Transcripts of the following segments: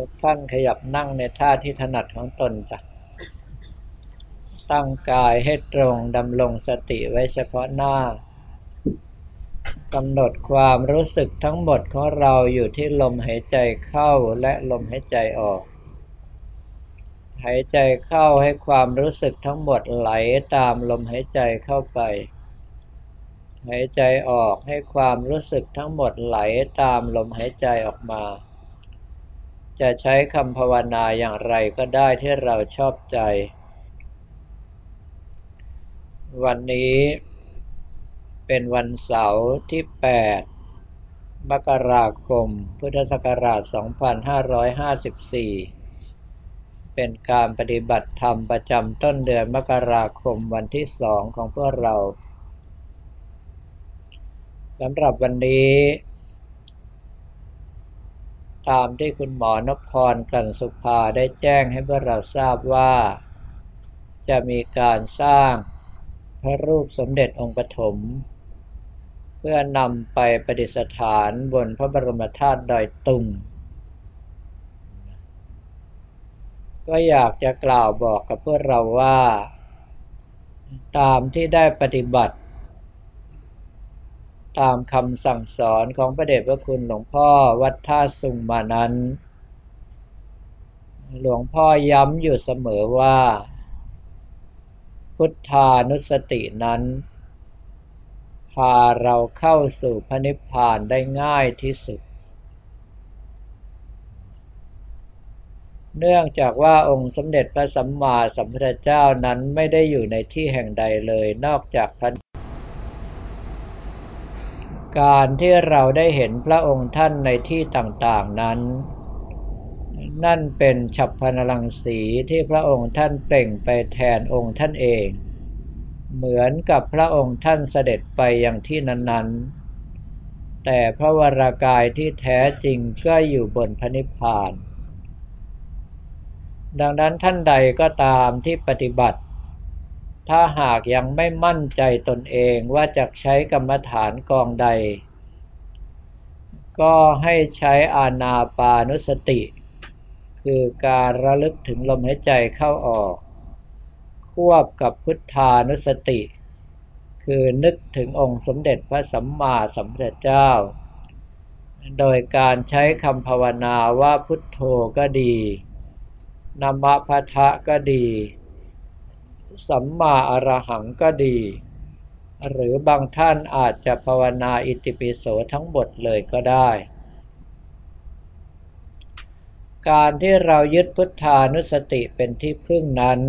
ทุกท่านขยับนั่งในท่าที่ถนัดของตนจ้ะ ตั้งกายให้ตรงดำรงสติไว้เฉพาะหน้ากำหนดความรู้สึกทั้งหมดของเราอยู่ที่ลมหายใจเข้าและลมหายใจออก หายใจเข้าให้ความรู้สึกทั้งหมดไหลตามลมหายใจเข้าไป หายใจออกให้ความรู้สึกทั้งหมดไหลตามลมหายใจออกมา จะใช้คำภาวนาอย่างไรก็ได้ที่เราชอบใจ วันนี้เป็นวันเสาร์ที่ 8 มกราคม พุทธศักราช 2554 เป็นการปฏิบัติธรรมประจำต้นเดือนมกราคมวันที่สองของพวกเราสำหรับวันนี้ ตามที่คุณหมอนพรกลั่นสุภาได้แจ้งให้พวกเราทราบว่า จะมีการสร้างพระรูปสมเด็จองค์ปฐมเพื่อนำไปประดิษฐานบนพระบรมธาตุดอยตุงก็อยากจะกล่าวบอกกับพวกเราว่า ตามที่ได้ปฏิบัติ ตามคำสั่งสอนของพระเดชพระคุณหลวงพ่อวัดท่าสุงมานั้น หลวงพ่อย้ำอยู่เสมอว่า พุทธานุสตินั้น พาเราเข้าสู่พระนิพพานได้ง่ายที่สุด เนื่องจากว่าองค์สมเด็จพระสัมมาสัมพุทธเจ้านั้นไม่ได้อยู่ในที่แห่งใดเลยนอกจากพระ การที่เราได้เห็นพระองค์ท่านในที่ต่างๆนั้น นั่นเป็นฉับพนลังสีที่พระองค์ท่านเปล่งไปแทนองค์ท่านเอง เหมือนกับพระองค์ท่านเสด็จไปอย่างที่นั้นๆ แต่พระวรากายที่แท้จริงก็อยู่บนพระนิพพาน ดังนั้นท่านใดก็ตามที่ปฏิบัติ ถ้าหากยังไม่มั่นใจตนเองว่าจะใช้กรรมฐานกองใด ก็ให้ใช้อานาปานุสติ คือการระลึกถึงลมหายใจเข้าออก ควบกับพุทธานุสติ คือนึกถึงองค์สมเด็จพระสัมมาสัมพุทธเจ้า โดยการใช้คำภาวนาว่าพุทโธก็ดีนัมะพะทะก็ดี สัมมาอรหังก็ดี หรือบางท่านอาจจะภาวนาอิติปิโสทั้งหมดเลยก็ได้ การที่เรายึดพุทธานุสติเป็นที่พึ่งนั้น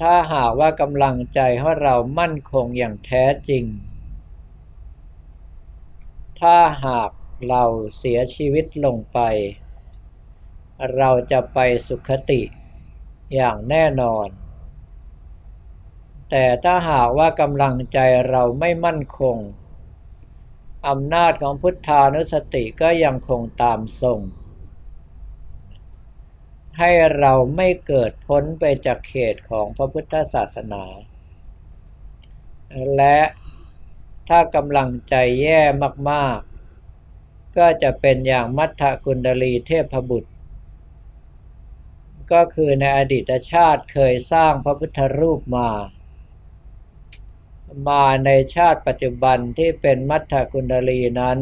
ถ้าหากว่ากำลังใจของเรามั่นคงอย่างแท้จริง ถ้าหากเราเสียชีวิตลงไป เราจะไปสุขติ อย่างแน่นอน แต่ถ้าหากว่ากำลังใจเราไม่มั่นคงอำนาจของพุทธานุสติก็ยังคงตามส่ง ให้เราไม่เกิดพ้นไปจากเขตของพระพุทธศาสนา และถ้ากำลังใจแย่มากๆ ก็จะเป็นอย่างมัทธกุณดลีเทพบุตร ก็คือในอดีตชาติเคยสร้างพระพุทธรูปมา มาในชาติปัจจุบันที่เป็นมัทธกุณลีนั้น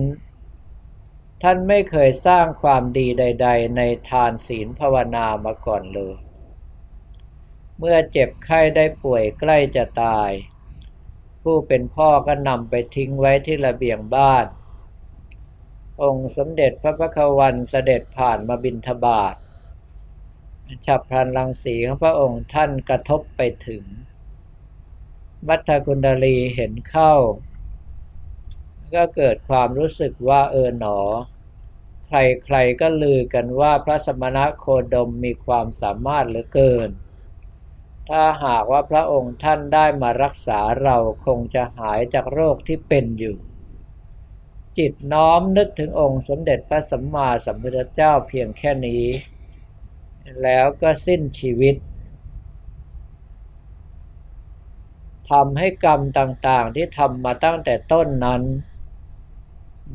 ท่านไม่เคยสร้างความดีใด ๆ ในทานศีลภาวนามาก่อนเลย เมื่อเจ็บไข้ได้ป่วยใกล้จะตาย ผู้เป็นพ่อก็นำไปทิ้งไว้ที่ระเบียงบ้าน องค์สมเด็จพระพักวันเสด็จผ่านมาบินทบาท ฉับพลันรังสีของพระองค์ท่านกระทบไปถึง มัทธกุณดลีเห็นเข้า ก็เกิดความรู้สึกว่าเออหนอ ใครๆก็ลือกันว่าพระสมณะโคดมมีความสามารถเหลือเกิน ถ้าหากว่าพระองค์ท่านได้มารักษาเราคงจะหายจากโรคที่เป็นอยู่จิตน้อมนึกถึงองค์สมเด็จพระสัมมาสัมพุทธเจ้าเพียงแค่นี้ แล้วก็สิ้นชีวิตทำให้กรรมต่างๆที่ทำมาตั้งแต่ต้นนั้น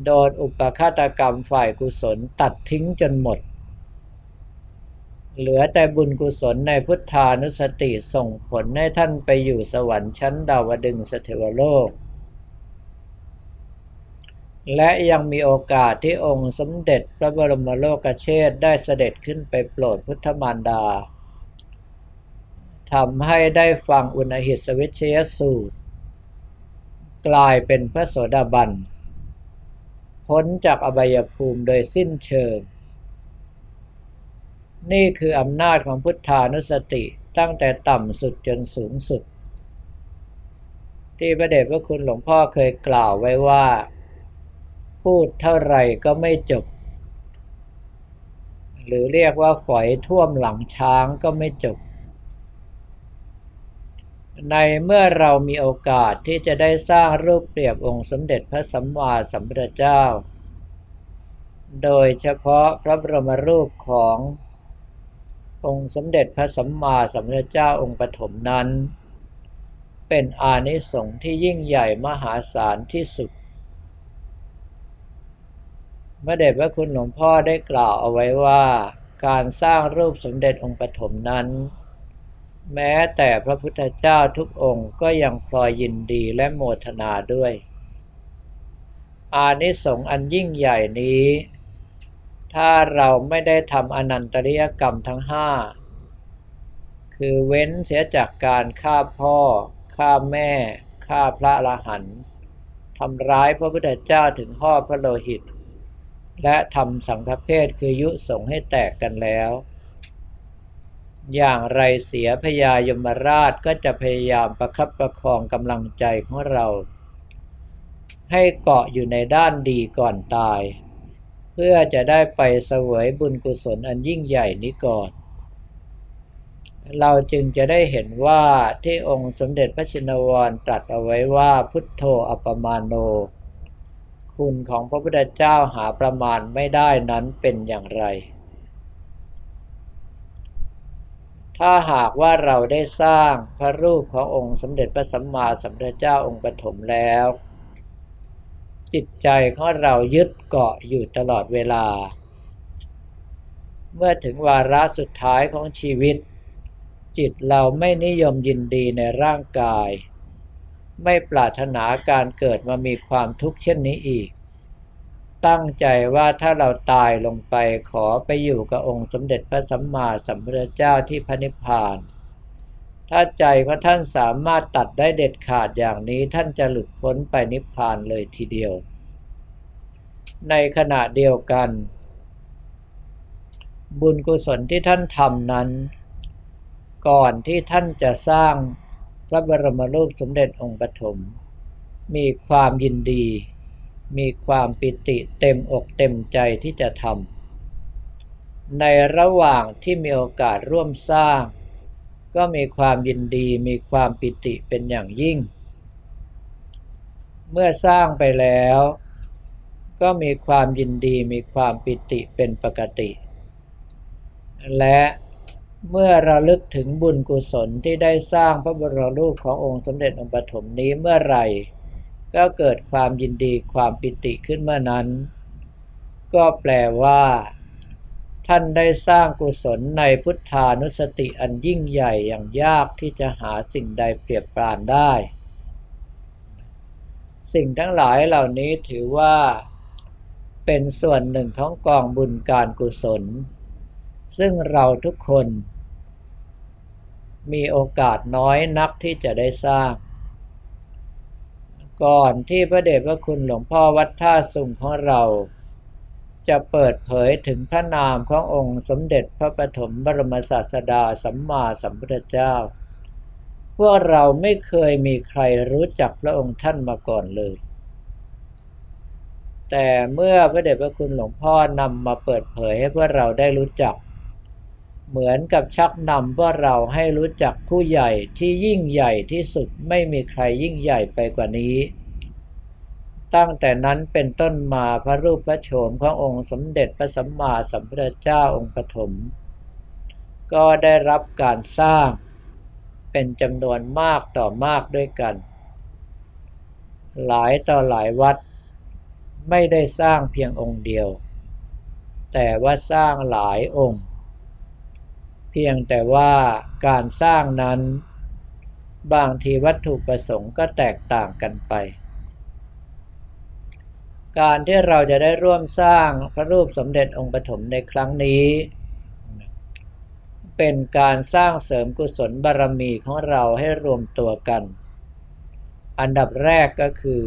โดนอุปฆาตกรรมฝ่ายกุศลตัดทิ้งจนหมด เหลือแต่บุญกุศลในพุทธานุสติส่งผลให้ท่านไปอยู่สวรรค์ชั้นดาวดึงสเทวโลก และยังมีโอกาสที่องค์สมเด็จพระบรมโลกเชษได้เสด็จขึ้นไปโปรดพุทธมารดาทำให้ได้ฟังอุณหิตสวิชยสูตร กลายเป็นพระโสดาบัน พ้นจากอบายภูมิโดยสิ้นเชิง นี่คืออำนาจของพุทธานุสติตั้งแต่ต่ำสุดจนสูงสุด ที่พระเดชพระคุณหลวงพ่อเคยกล่าวไว้ว่า พูดเท่าไหร่ก็ไม่จบ หรือเรียกว่าฝอยท่วมหลังช้างก็ไม่จบ ในเมื่อเรามีโอกาสที่จะได้สร้างรูปเปรียบองค์สมเด็จพระสัมมาสัมพุทธเจ้า โดยเฉพาะพระบรมรูปขององค์สมเด็จพระสัมมาสัมพุทธเจ้าองค์ปฐมนั้น เป็นอานิสงส์ที่ยิ่งใหญ่มหาศาลที่สุด เมื่อเด็จพระคุณหลวงพ่อได้กล่าวเอาไว้ว่า การสร้างรูปสมเด็จองค์ปฐมนั้น แม้แต่พระพุทธเจ้าทุกองค์ก็ยังพลอยยินดีและโมทนาด้วย อานิสงส์อันยิ่งใหญ่นี้ ถ้าเราไม่ได้ทำอนันตริยกรรมทั้งห้าคือเว้นเสียจากการฆ่าพ่อฆ่าแม่ฆ่าพระละหันทำร้ายพระพุทธเจ้าถึงห่อพระโลหิต และทำสังฆเพศคือยุสงให้แตกกันแล้ว อย่างไรเสียพญายมราชก็จะพยายามประคับประคองกำลังใจของเรา ให้เกาะอยู่ในด้านดีก่อนตาย เพื่อจะได้ไปเสวยบุญกุศลอันยิ่งใหญ่นี้ก่อนเราจึงจะได้เห็นว่าที่องค์สมเด็จพระชินวรตรัสเอาไว้ว่าพุทโธอัปมาโน คุณของพระพุทธเจ้าหาประมาณไม่ได้นั้นเป็นอย่างไร ถ้าหากว่าเราได้สร้างพระรูปขององค์สมเด็จพระสัมมาสัมพุทธเจ้าองค์ปฐมแล้ว จิตใจของเรายึดเกาะอยู่ตลอดเวลา เมื่อถึงวาระสุดท้ายของชีวิต จิตเราไม่นิยมยินดีในร่างกาย ไม่ปรารถนาการเกิดมามีความทุกข์เช่นนี้อีก ตั้งใจว่าถ้าเราตายลงไปขอไปอยู่กับองค์สมเด็จพระสัมมาสัมพุทธเจ้าที่พระนิพพาน ถ้าใจของท่านสามารถตัดได้เด็ดขาดอย่างนี้ท่านจะหลุดพ้นไปนิพพานเลยทีเดียว ในขณะเดียวกัน บุญกุศลที่ท่านทำนั้น ก่อนที่ท่านจะสร้าง พระบรมรูปสมเด็จองค์ปฐมมีความยินดี มีความปิติเต็มอกเต็มใจที่จะทำในระหว่างที่มีโอกาสร่วมสร้าง ก็มีความยินดีมีความปิติเป็นอย่างยิ่ง เมื่อสร้างไปแล้ว ก็มีความยินดีมีความปิติเป็นปกติ และ เมื่อระลึกถึงบุญกุศลที่ได้สร้างพระบรมรูปขององค์สมเด็จองค์ปฐมนี้เมื่อไหร่ ก็เกิดความยินดีความปิติขึ้นเมื่อนั้น ก็แปลว่า ท่านได้สร้างกุศลในพุทธานุสติอันยิ่งใหญ่อย่างยากที่จะหาสิ่งใดเปรียบปรานได้ สิ่งทั้งหลายเหล่านี้ถือว่า เป็นส่วนหนึ่งของกองบุญการกุศล ซึ่งเราทุกคน มีโอกาสน้อยนักที่จะได้สร้าง ก่อนที่พระเดชพระคุณหลวงพ่อวัดท่าสุงของเรา จะเปิดเผยถึงพระนามขององค์สมเด็จพระปฐมบรมศาสดาสัมมาสัมพุทธเจ้า พวกเราไม่เคยมีใครรู้จักพระองค์ท่านมาก่อนเลยแต่เมื่อพระเดชพระคุณหลวงพ่อนำมาเปิดเผยให้พวกเราได้รู้จัก เหมือนกับชักนำพวกเราให้รู้จักผู้ใหญ่ที่ยิ่งใหญ่ที่สุดไม่มีใครยิ่งใหญ่ไปกว่านี้ ตั้งแต่นั้นเป็นต้นมาพระรูปพระโฉมขององค์สมเด็จพระสัมมาสัมพุทธเจ้าองค์ปฐมก็ได้รับการสร้างเป็นจำนวนมากต่อมากด้วยกัน หลายต่อหลายวัดไม่ได้สร้างเพียงองค์เดียว แต่ว่าสร้างหลายองค์ เพียงแต่ว่าการสร้างนั้น บางทีวัตถุประสงค์ก็แตกต่างกันไป การที่เราจะได้ร่วมสร้างพระรูปสมเด็จองค์ปฐมในครั้งนี้ เป็นการสร้างเสริมกุศลบารมีของเราให้รวมตัวกัน อันดับแรกก็คือ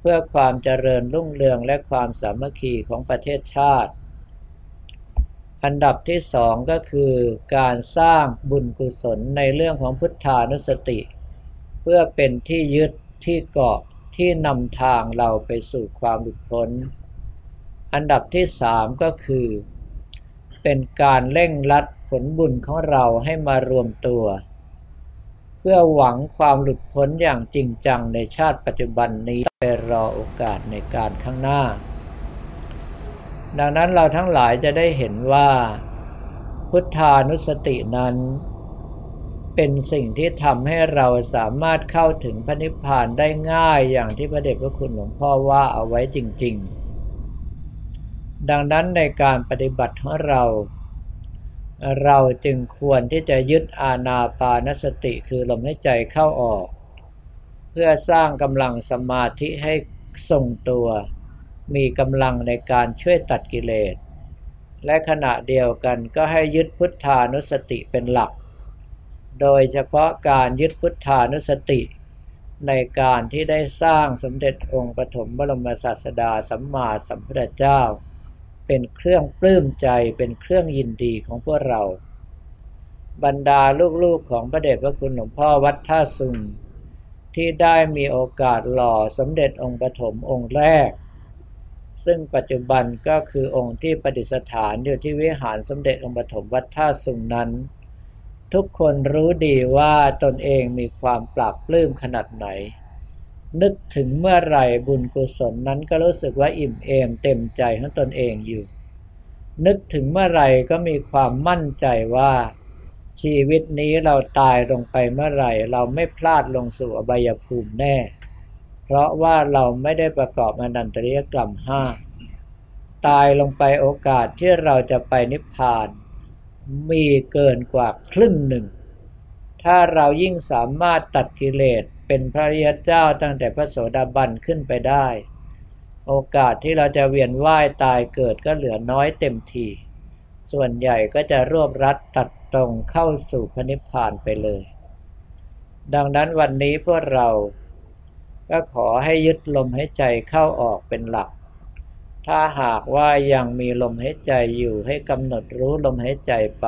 เพื่อความเจริญรุ่งเรืองและความสามัคคีของประเทศชาติ อันดับที่สองก็คือการสร้างบุญกุศลในเรื่องของพุทธานุสติ เพื่อเป็นที่ยึดที่เกาะที่นำทางเราไปสู่ความหลุดพ้น อันดับที่สามก็คือ เป็นการเร่งรัดผลบุญของเราให้มารวมตัว เพื่อหวังความหลุดพ้นอย่างจริงจังในชาติปัจจุบันนี้ไปรอโอกาสในการข้างหน้า ดังนั้นเราทั้งหลายจะได้เห็นว่า พุทธานุสตินั้น เป็นสิ่งที่ทำให้เราสามารถเข้าถึงพระนิพพานได้ง่ายอย่างที่พระเดชพระคุณหลวงพ่อว่าเอาไว้จริง ๆ ดังนั้นในการปฏิบัติของเรา เราจึงควรที่จะยึดอาณาปานสติคือลมหายใจเข้าออก เพื่อสร้างกำลังสมาธิให้ทรงตัว มีกำลังในการช่วยตัดกิเลส และขณะเดียวกันก็ให้ยึดพุทธานุสติเป็นหลัก โดยเฉพาะการยึดพุทธานุสติ ในการที่ได้สร้างสมเด็จองค์ปฐมบรมศาสดาสัมมาสัมพุทธเจ้า เป็นเครื่องปลื้มใจเป็นเครื่องยินดีของพวกเรา บรรดาลูกๆของพระเดชพระคุณหลวงพ่อวัดท่าสุงที่ได้มีโอกาสหล่อสมเด็จองค์ปฐมองค์แรก ซึ่งปัจจุบันก็คือองค์ที่ประดิษฐานอยู่ที่วิหารสมเด็จองค์ปฐมวัดท่าสุงนั้น ทุกคนรู้ดีว่าตนเองมีความปราบปลื้มขนาดไหน นึกถึงเมื่อไหร่บุญกุศลนั้นก็รู้สึกว่าอิ่มเอมเต็มใจของตนเองอยู่ นึกถึงเมื่อไหร่ก็มีความมั่นใจว่า ชีวิตนี้เราตายลงไปเมื่อไหร่ เราไม่พลาดลงสู่อบายภูมิแน่ เพราะว่าเราไม่ได้ประกอบอนันตริยกรรมห้าตายลงไปโอกาสที่เราจะไปนิพพาน มีเกินกว่าครึ่งหนึ่ง ถ้าเรายิ่งสามารถตัดกิเลสเป็นพระริยเจ้าตั้งแต่พระโสดาบันขึ้นไปได้ โอกาสที่เราจะเวียนว่ายตายเกิดก็เหลือน้อยเต็มที ส่วนใหญ่ก็จะรวบรัดตัดตรงเข้าสู่พระนิพพานไปเลย ดังนั้นวันนี้พวกเรา ก็ขอให้ยึดลมหายใจเข้าออกเป็นหลัก ถ้าหากว่ายังมีลมหายใจอยู่ให้กำหนดรู้ลมหายใจไป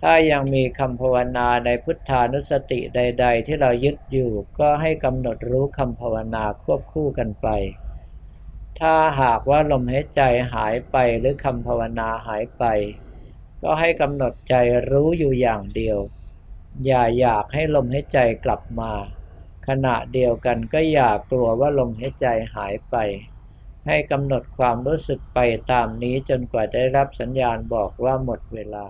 ถ้ายังมีคำภาวนาในพุทธานุสติใด ๆ ที่เรายึดอยู่ก็ให้กำหนดรู้คำภาวนาควบคู่กันไป ถ้าหากว่าลมหายใจหายไปหรือคำภาวนาหายไป ก็ให้กำหนดใจรู้อยู่อย่างเดียว อย่าอยากให้ลมหายใจกลับมา ขณะเดียวกันก็อย่ากลัวว่าลมหายใจหายไป ให้กำหนดความรู้สึกไปตามนี้จนกว่าได้รับสัญญาณบอกว่าหมดเวลา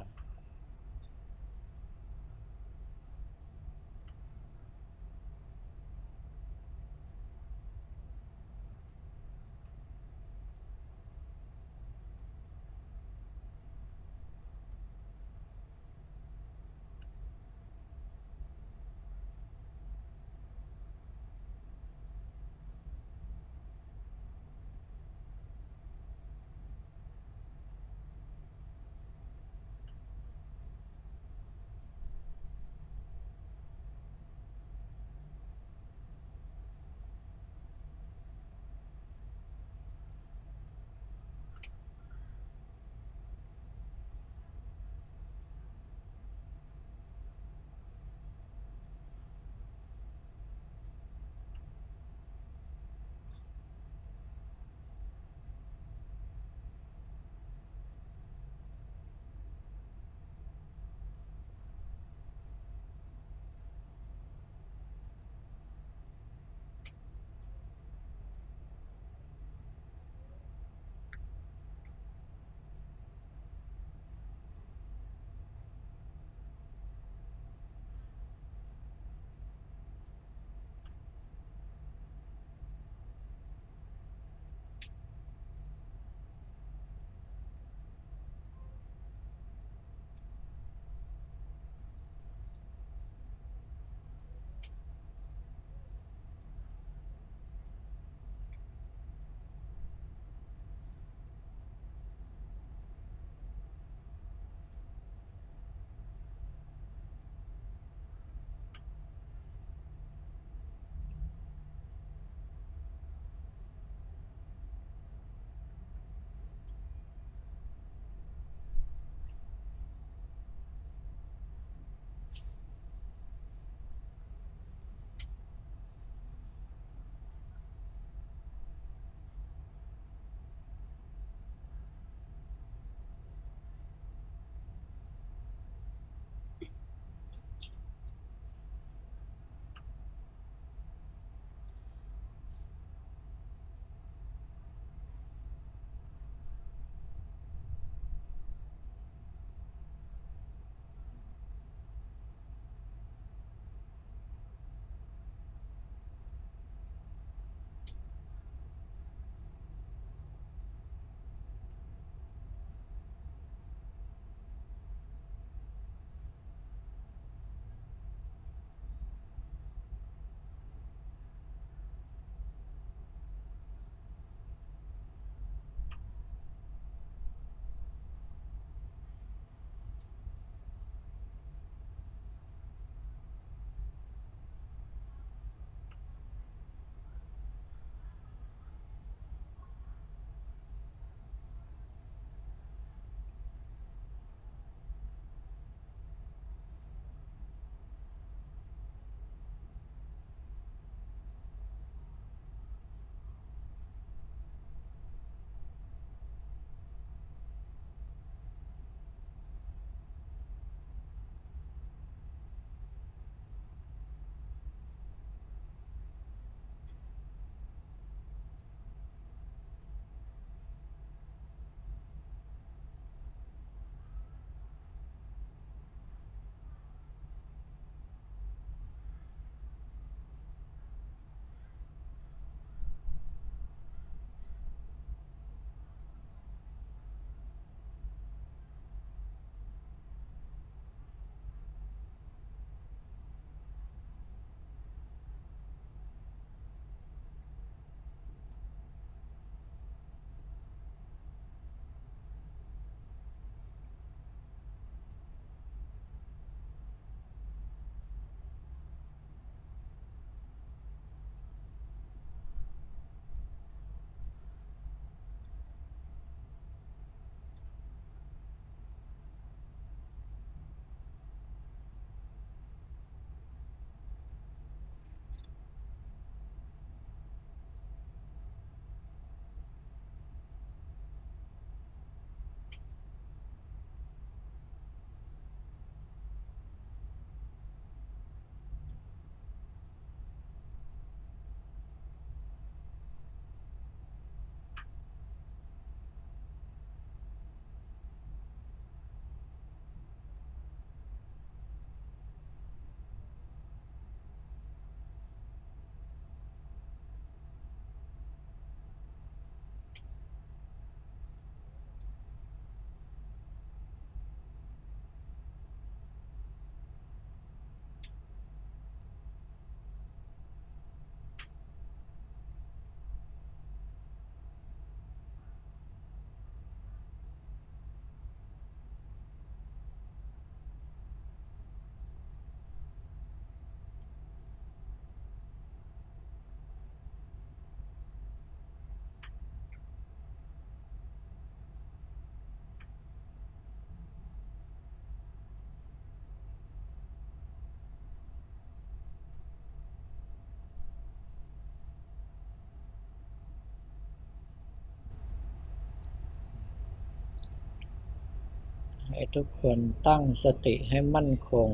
ให้ทุกคนตั้งสติให้มั่นคง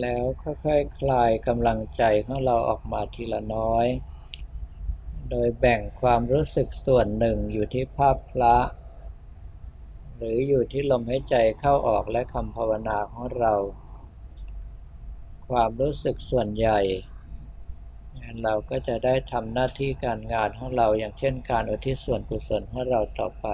แล้วค่อยๆคคลายกำลังใจของเราออกมาทีละน้อย โดยแบ่งความรู้สึกส่วนหนึ่งอยู่ที่ภาพพระ หรืออยู่ที่ลมหายใจเข้าออกและคำภาวนาของเรา ความรู้สึกส่วนใหญ่เราก็จะได้ทำหน้าที่การงานของเราอย่างเช่นการอุทิศส่วนกุศลของเราต่อไป